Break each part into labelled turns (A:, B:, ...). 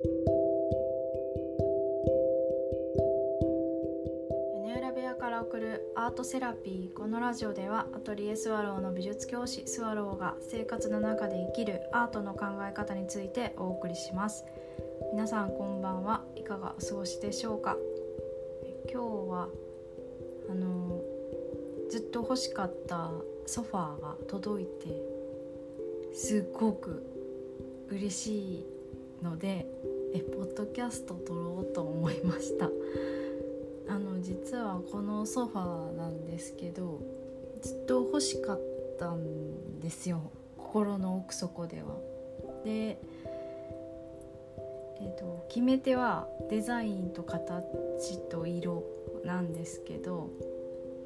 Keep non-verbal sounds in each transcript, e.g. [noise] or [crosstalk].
A: 屋根裏部屋から送るアートセラピーこのラジオではアトリエスワローの美術教師スワローが生活の中で生きるアートの考え方についてお送りします。皆さんこんばんはいかがお過ごしでしょうか？今日はあのずっと欲しかったソファーが届いてすっごく嬉しいのでえポッドキャスト撮ろうと思いました。あの実はこのソファーなんですけどずっと欲しかったんですよ。心の奥底では。で、えーと、決め手はデザインと形と色なんですけど、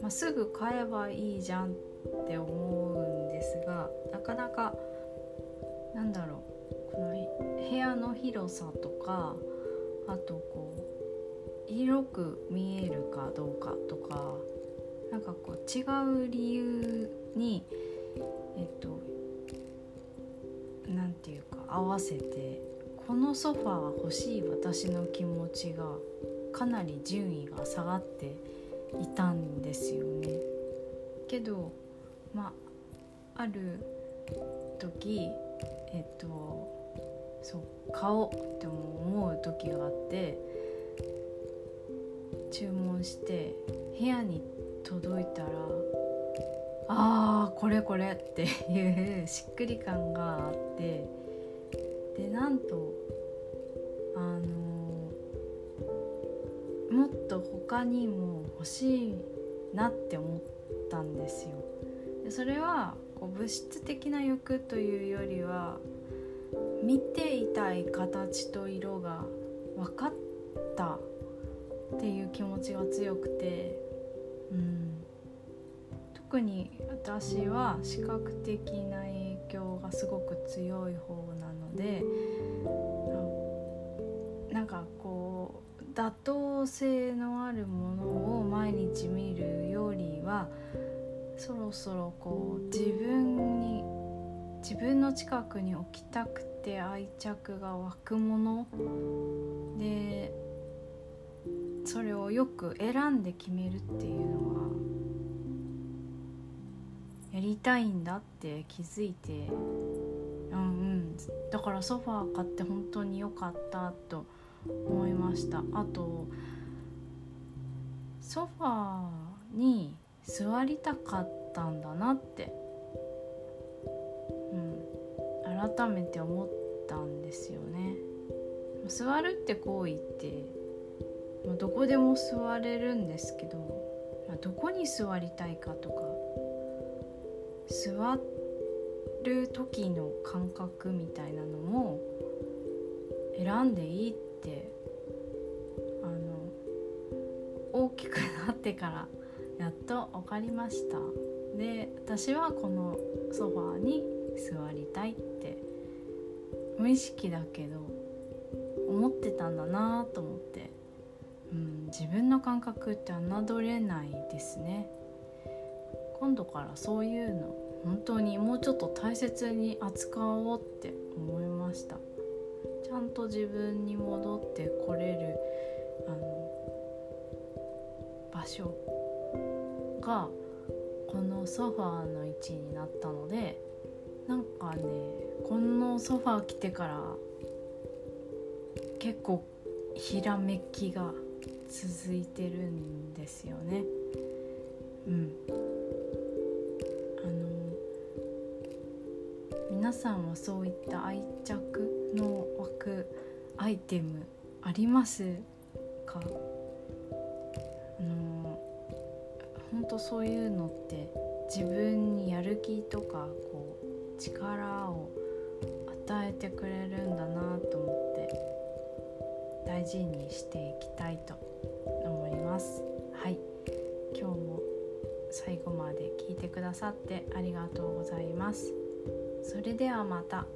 A: まあ、すぐ買えばいいじゃんって思うんですがなかなかなんだろう。部屋の広さとかあとこう広く見えるかどうかとかなんかこう違う理由にえっと何て言うか合わせてこのソファー欲しい私の気持ちがかなり順位が下がっていたんですよね。けどまあある時えっとそう買おうって思う時があって注文して部屋に届いたらあーこれこれっていう [laughs] しっくり感があってでなんとあのもっと他にも欲しいなって思ったんですよ。でそれはこう物質的な欲というよりは見ていたい形と色が分かったっていう気持ちが強くて、うん、特に私は視覚的な影響がすごく強い方なのでなんかこう妥当性のあるものを毎日見るよりはそろそろこう自分に自分の近くに置きたくて愛着が湧くものでそれをよく選んで決めるっていうのはやりたいんだって気づいてうんうん。だからソファー買って本当に良かったと思いました。あとソファーに座りたかったんだなって、改めて思ったんですよね。座るって行為ってどこでも座れるんですけどまどこに座りたいかとか座る時の感覚みたいなのも選んでいいってあの大きくなってからやっと分かりました。で私はこのソファーに無意識だけど思ってたんだなと思って、うん、自分の感覚って侮れないですね。今度からそういうの本当にもうちょっと大切に扱おうって思いました。ちゃんと自分に戻ってこれるあの場所がこのソファーの位置になったのでなんかねこのソファー来てから結構ひらめきが続いてるんですよね。うんあの皆さんはそういった愛着の湧くアイテムありますか？あの本当そういうのって自分にやる気とか力を与えてくれるんだなと思って大事にしていきたいと思います。はい。今日も最後まで聞いてくださってありがとうございます。それではまた。